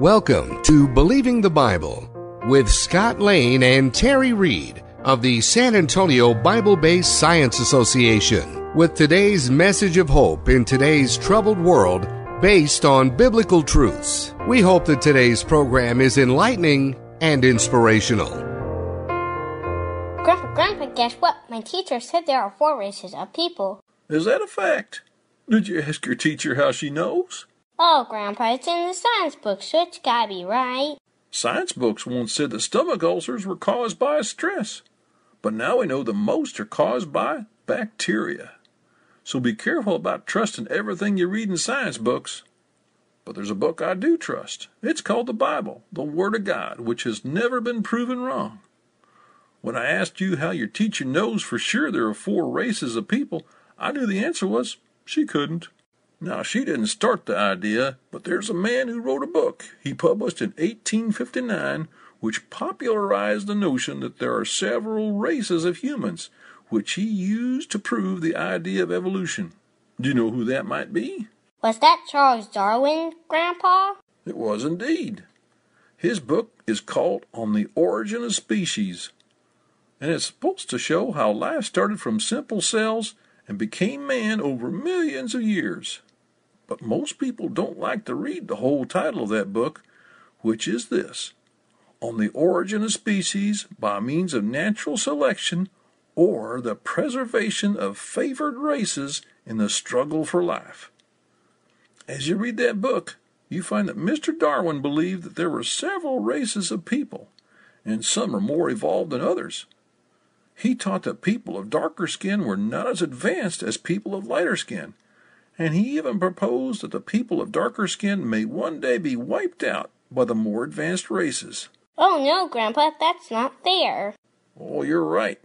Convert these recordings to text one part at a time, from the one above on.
Welcome to Believing the Bible with Scott Lane and Terry Reed of the San Antonio Bible Based Science Association with today's message of hope in today's troubled world based on biblical truths. We hope that today's program is enlightening and inspirational. Grandpa, Grandpa, guess what? My teacher said there are four races of people. Is that a fact? Did you ask your teacher how she knows? Oh, Grandpa, it's in the science book, so it's gotta be right. Science books once said that stomach ulcers were caused by stress, but now we know the most are caused by bacteria. So be careful about trusting everything you read in science books. But there's a book I do trust. It's called the Bible, the Word of God, which has never been proven wrong. When I asked you how your teacher knows for sure there are four races of people, I knew the answer was she couldn't. Now, she didn't start the idea, but there's a man who wrote a book he published in 1859 which popularized the notion that there are several races of humans, which he used to prove the idea of evolution. Do you know who that might be? Was that Charles Darwin, Grandpa? It was indeed. His book is called On the Origin of Species, and it's supposed to show how life started from simple cells and became man over millions of years. But most people don't like to read the whole title of that book, which is this On the Origin of Species by Means of Natural Selection or the Preservation of Favored Races in the Struggle for Life. As you read that book, you find that Mr. Darwin believed that there were several races of people, and some are more evolved than others. He taught that people of darker skin were not as advanced as people of lighter skin, and he even proposed that the people of darker skin may one day be wiped out by the more advanced races. Oh no, Grandpa, that's not fair. Oh, you're right.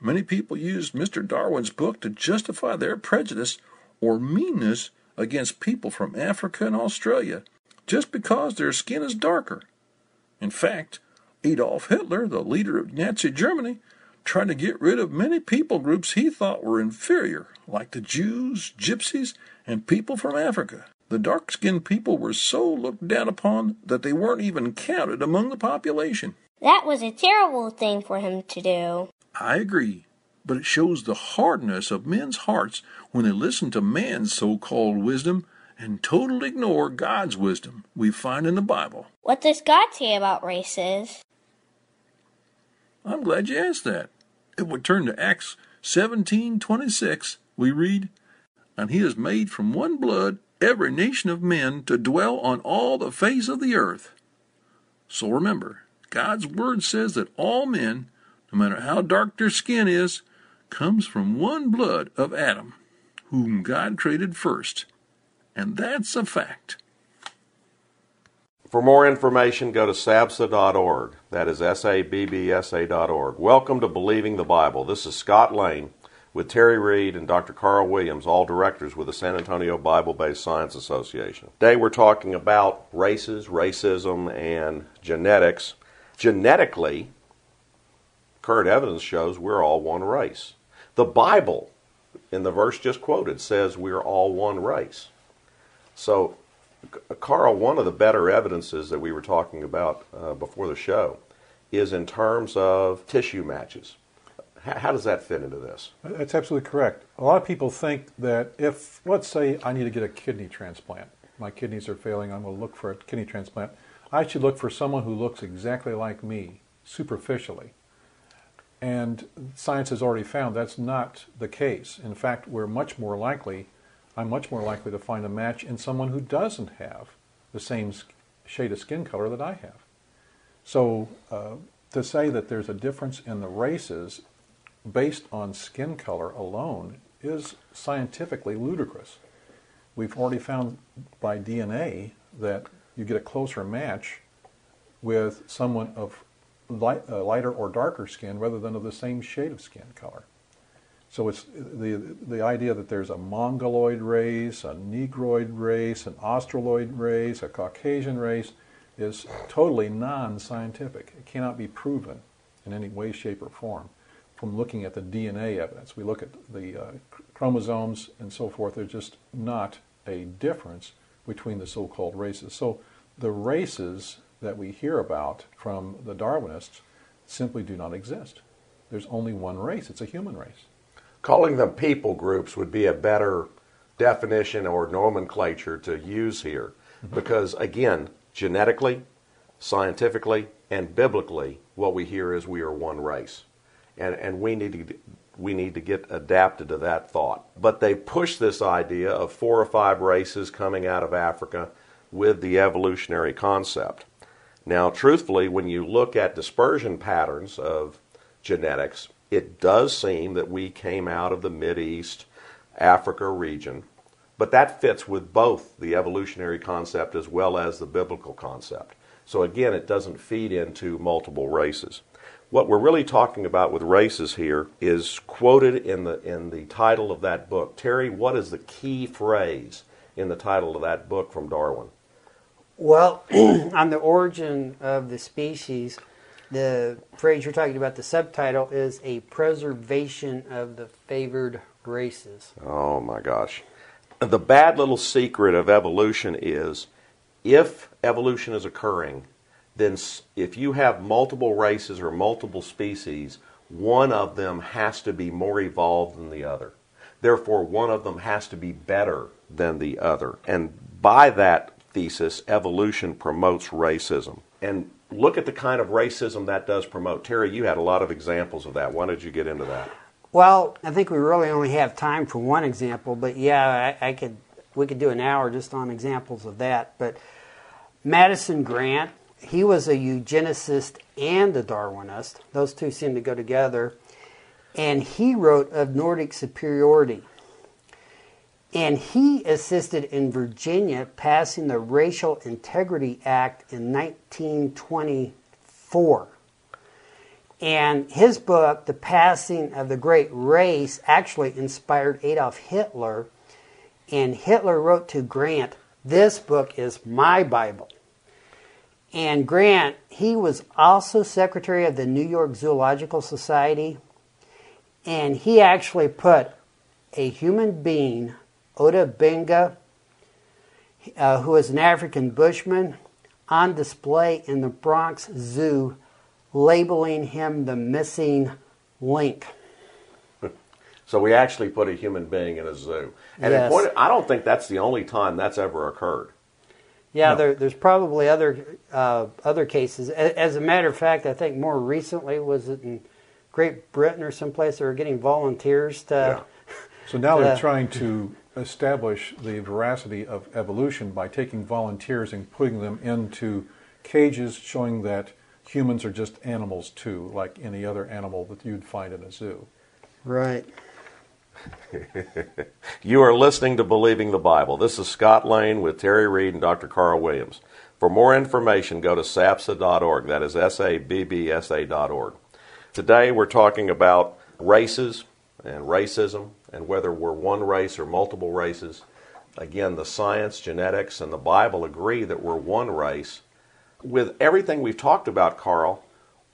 Many people used Mr. Darwin's book to justify their prejudice or meanness against people from Africa and Australia just because their skin is darker. In fact, Adolf Hitler, the leader of Nazi Germany, tried to get rid of many people groups he thought were inferior, like the Jews, gypsies, and people from Africa. The dark skinned people were so looked down upon that they weren't even counted among the population. That was a terrible thing for him to do. I agree, but it shows the hardness of men's hearts when they listen to man's so called wisdom and totally ignore God's wisdom we find in the Bible. What does God say about races? I'm glad you asked that. If we turn to Acts 17:26, we read, "And he has made from one blood every nation of men to dwell on all the face of the earth." So remember, God's word says that all men, no matter how dark their skin is, comes from one blood of Adam, whom God created first. And that's a fact. For more information, go to sabsa.org. That is S A B B S A.org. Welcome to Believing the Bible. This is Scott Lane with Terry Reed and Dr. Carl Williams, all directors with the San Antonio Bible Based Science Association. Today we're talking about races, racism, and genetics. Genetically, current evidence shows we're all one race. The Bible, in the verse just quoted, says we're all one race. So, Carl, one of the better evidences that we were talking about uh, before the show is in terms of tissue matches. H- how does that fit into this? That's absolutely correct. A lot of people think that if, let's say, I need to get a kidney transplant, my kidneys are failing, I'm going to look for a kidney transplant. I should look for someone who looks exactly like me, superficially. And science has already found that's not the case. In fact, we're much more likely, I'm much more likely to find a match in someone who doesn't have the same shade of skin color that I have. So uh, to say that there's a difference in the races based on skin color alone is scientifically ludicrous. We've already found by DNA that you get a closer match with someone of light, uh, lighter or darker skin rather than of the same shade of skin color. So it's the the idea that there's a Mongoloid race, a Negroid race, an Australoid race, a Caucasian race is totally non-scientific. It cannot be proven in any way, shape, or form from looking at the DNA evidence. We look at the uh, chromosomes and so forth. There's just not a difference between the so-called races. So the races that we hear about from the Darwinists simply do not exist. There's only one race. It's a human race. Calling them people groups would be a better definition or nomenclature to use here. Because, again, genetically, scientifically, and biblically, what we hear is we are one race. And, and we, need to, we need to get adapted to that thought. But they push this idea of four or five races coming out of Africa with the evolutionary concept. Now, truthfully, when you look at dispersion patterns of genetics, it does seem that we came out of the East Africa region, but that fits with both the evolutionary concept as well as the biblical concept. So again, it doesn't feed into multiple races. What we're really talking about with races here is quoted in the in the title of that book. Terry, what is the key phrase in the title of that book from Darwin? Well, on the origin of the species, the phrase you're talking about, the subtitle, is a preservation of the favored races. Oh my gosh. The bad little secret of evolution is if evolution is occurring, then if you have multiple races or multiple species, one of them has to be more evolved than the other. Therefore, one of them has to be better than the other. And by that thesis, evolution promotes racism. And look at the kind of racism that does promote. Terry, you had a lot of examples of that. Why did you get into that? Well, I think we really only have time for one example, but yeah, I, I could we could do an hour just on examples of that. But Madison Grant, he was a eugenicist and a Darwinist. Those two seem to go together. And he wrote of Nordic superiority. And he assisted in Virginia passing the Racial Integrity Act in 1924. And his book, The Passing of the Great Race, actually inspired Adolf Hitler. And Hitler wrote to Grant, This book is my Bible. And Grant, he was also secretary of the New York Zoological Society. And he actually put a human being Ota Benga, uh, who is an African bushman, on display in the Bronx Zoo, labeling him the missing link. So we actually put a human being in a zoo. And Yes. point, I don't think that's the only time that's ever occurred. Yeah, No. there, there's probably other uh, other cases. As a matter of fact, I think more recently was it in Great Britain or someplace they were getting volunteers to. So now they're Uh, trying to establish the veracity of evolution by taking volunteers and putting them into cages showing that humans are just animals too, like any other animal that you'd find in a zoo. Right. You are listening to Believing the Bible. This is Scott Lane with Terry Reed and Dr. Carl Williams. For more information, go to sabsa.org. That is S A B B S A.org. Today we're talking about races and racism and whether we're one race or multiple races. Again, the science, genetics, and the Bible agree that we're one race. With everything we've talked about, Carl,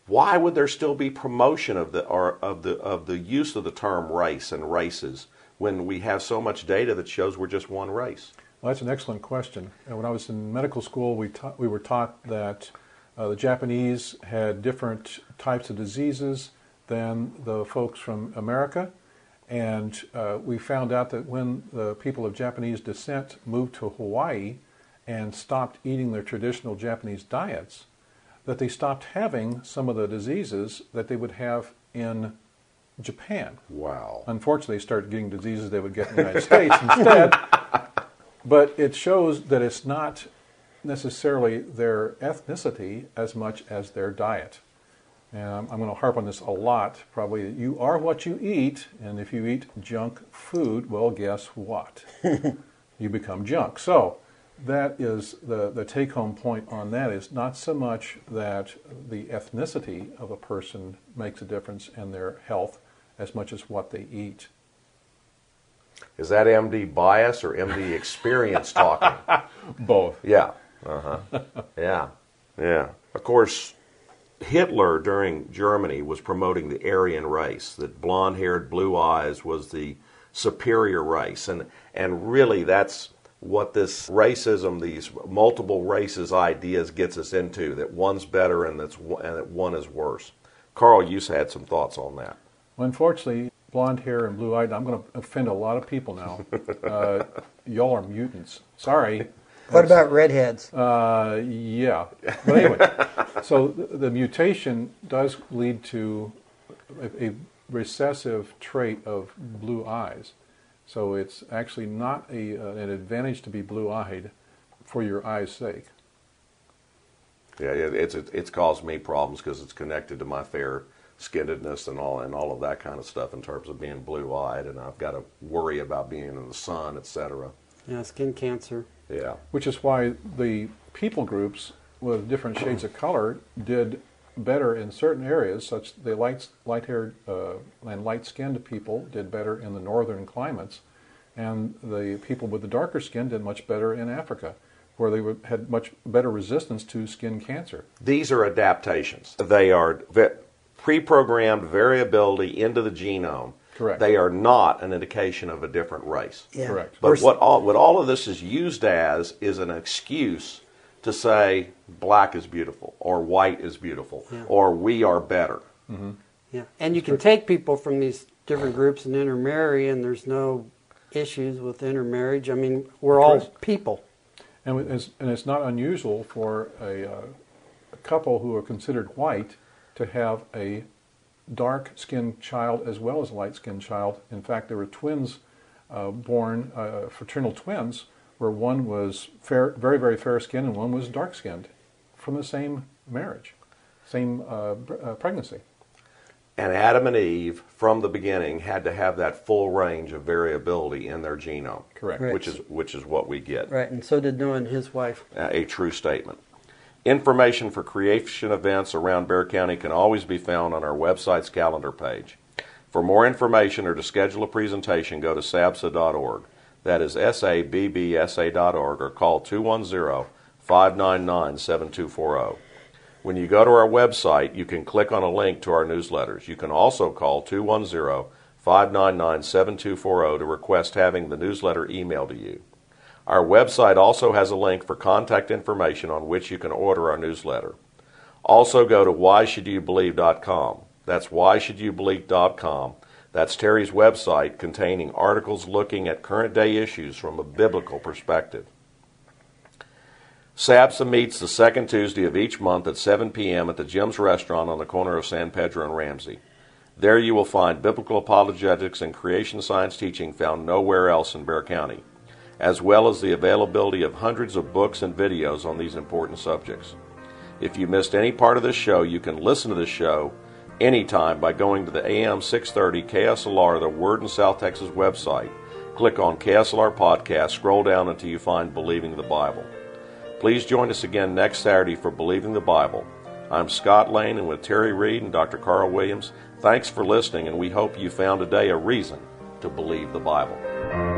why would there still be promotion of the or of the of the use of the term race and races when we have so much data that shows we're just one race? Well, that's an excellent question. And when I was in medical school, we, ta- we were taught that uh, the Japanese had different types of diseases than the folks from America. And uh, we found out that when the people of Japanese descent moved to Hawaii and stopped eating their traditional Japanese diets, that they stopped having some of the diseases that they would have in Japan. Wow. Unfortunately, they started getting diseases they would get in the United States instead. But it shows that it's not necessarily their ethnicity as much as their diet. And I'm, I'm going to harp on this a lot, probably. You are what you eat, and if you eat junk food, well, guess what? you become junk. So that is the, the take home point on that is not so much that the ethnicity of a person makes a difference in their health as much as what they eat. Is that MD bias or MD experience talking? Both. Yeah. Uh huh. yeah. Yeah. Of course, Hitler during Germany was promoting the Aryan race, that blonde haired, blue eyes was the superior race. And, and really, that's what this racism, these multiple races ideas gets us into that one's better and, that's, and that one is worse. Carl, you had some thoughts on that. Well, unfortunately, blonde hair and blue eyed, I'm going to offend a lot of people now. uh, y'all are mutants. Sorry. What about redheads? Uh, yeah. But anyway, so the, the, mutation does lead to a, a, recessive trait of blue eyes. So it's actually not a, uh, an advantage to be blue eyed for your eyes' sake. Yeah, it's it's caused me problems because it's connected to my fair skinnedness and all and all of that kind of stuff in terms of being blue eyed, and I've got to worry about being in the sun, etc. Yeah, skin cancer. Yeah. Which is why the people groups with different shades of color did better in certain areas, such the light, light-haired uh, and light-skinned people did better in the northern climates, and the people with the darker skin did much better in Africa, where they would, had much better resistance to skin cancer. These are adaptations. They are pre-programmed variability into the genome Correct. They are not an indication of a different race. Yeah. Correct. But what all, what all of this is used as is an excuse to say black is beautiful or white is beautiful Yeah. or we are better. Mm-hmm. Yeah, and you can take people from these different groups and intermarry, and there's no issues with intermarriage. I mean, we're all people. And it's, and it's not unusual for a, uh, a couple who are considered white to have a dark skinned child as well as a light skinned child. In fact, there were twins uh, born, uh, fraternal twins, where one was fair, very, very fair skinned and one was dark skinned from the same marriage, same uh, uh, pregnancy. And Adam and Eve, from the beginning, had to have that full range of variability in their genome. Correct. Right. Which is which is what we get. Right, and so did Noah and his wife. A true statement. Information for creation events around Bexar County can always be found on our website's calendar page. For more information or to schedule a presentation, go to sabsa.org. That is S-A-B-B-S-A.org or call 210-599-7240. When you go to our website, you can click on a link to our newsletters. You can also call 210-599-7240 to request having the newsletter emailed to you. Our website also has a link for contact information on which you can order our newsletter. Also go to whyshouldyoubelieve.com. That's whyshouldyoubelieve.com. That's Terry's website containing articles looking at current day issues from a biblical perspective. SABSA meets the second Tuesday of each month at 7 p.m. at the Jim's Restaurant on the corner of San Pedro and Ramsey. There you will find biblical apologetics and creation science teaching found nowhere else in Bexar County as well as the availability of hundreds of books and videos on these important subjects. If you missed any part of this show, you can listen to the show anytime by going to the AM 630 KSLR, the Word in South Texas website. Click on KSLR Podcast, scroll down until you find Believing the Bible. Please join us again next Saturday for Believing the Bible. I'm Scott Lane, and with Terry Reed and Dr. Carl Williams, thanks for listening, and we hope you found today a reason to believe the Bible.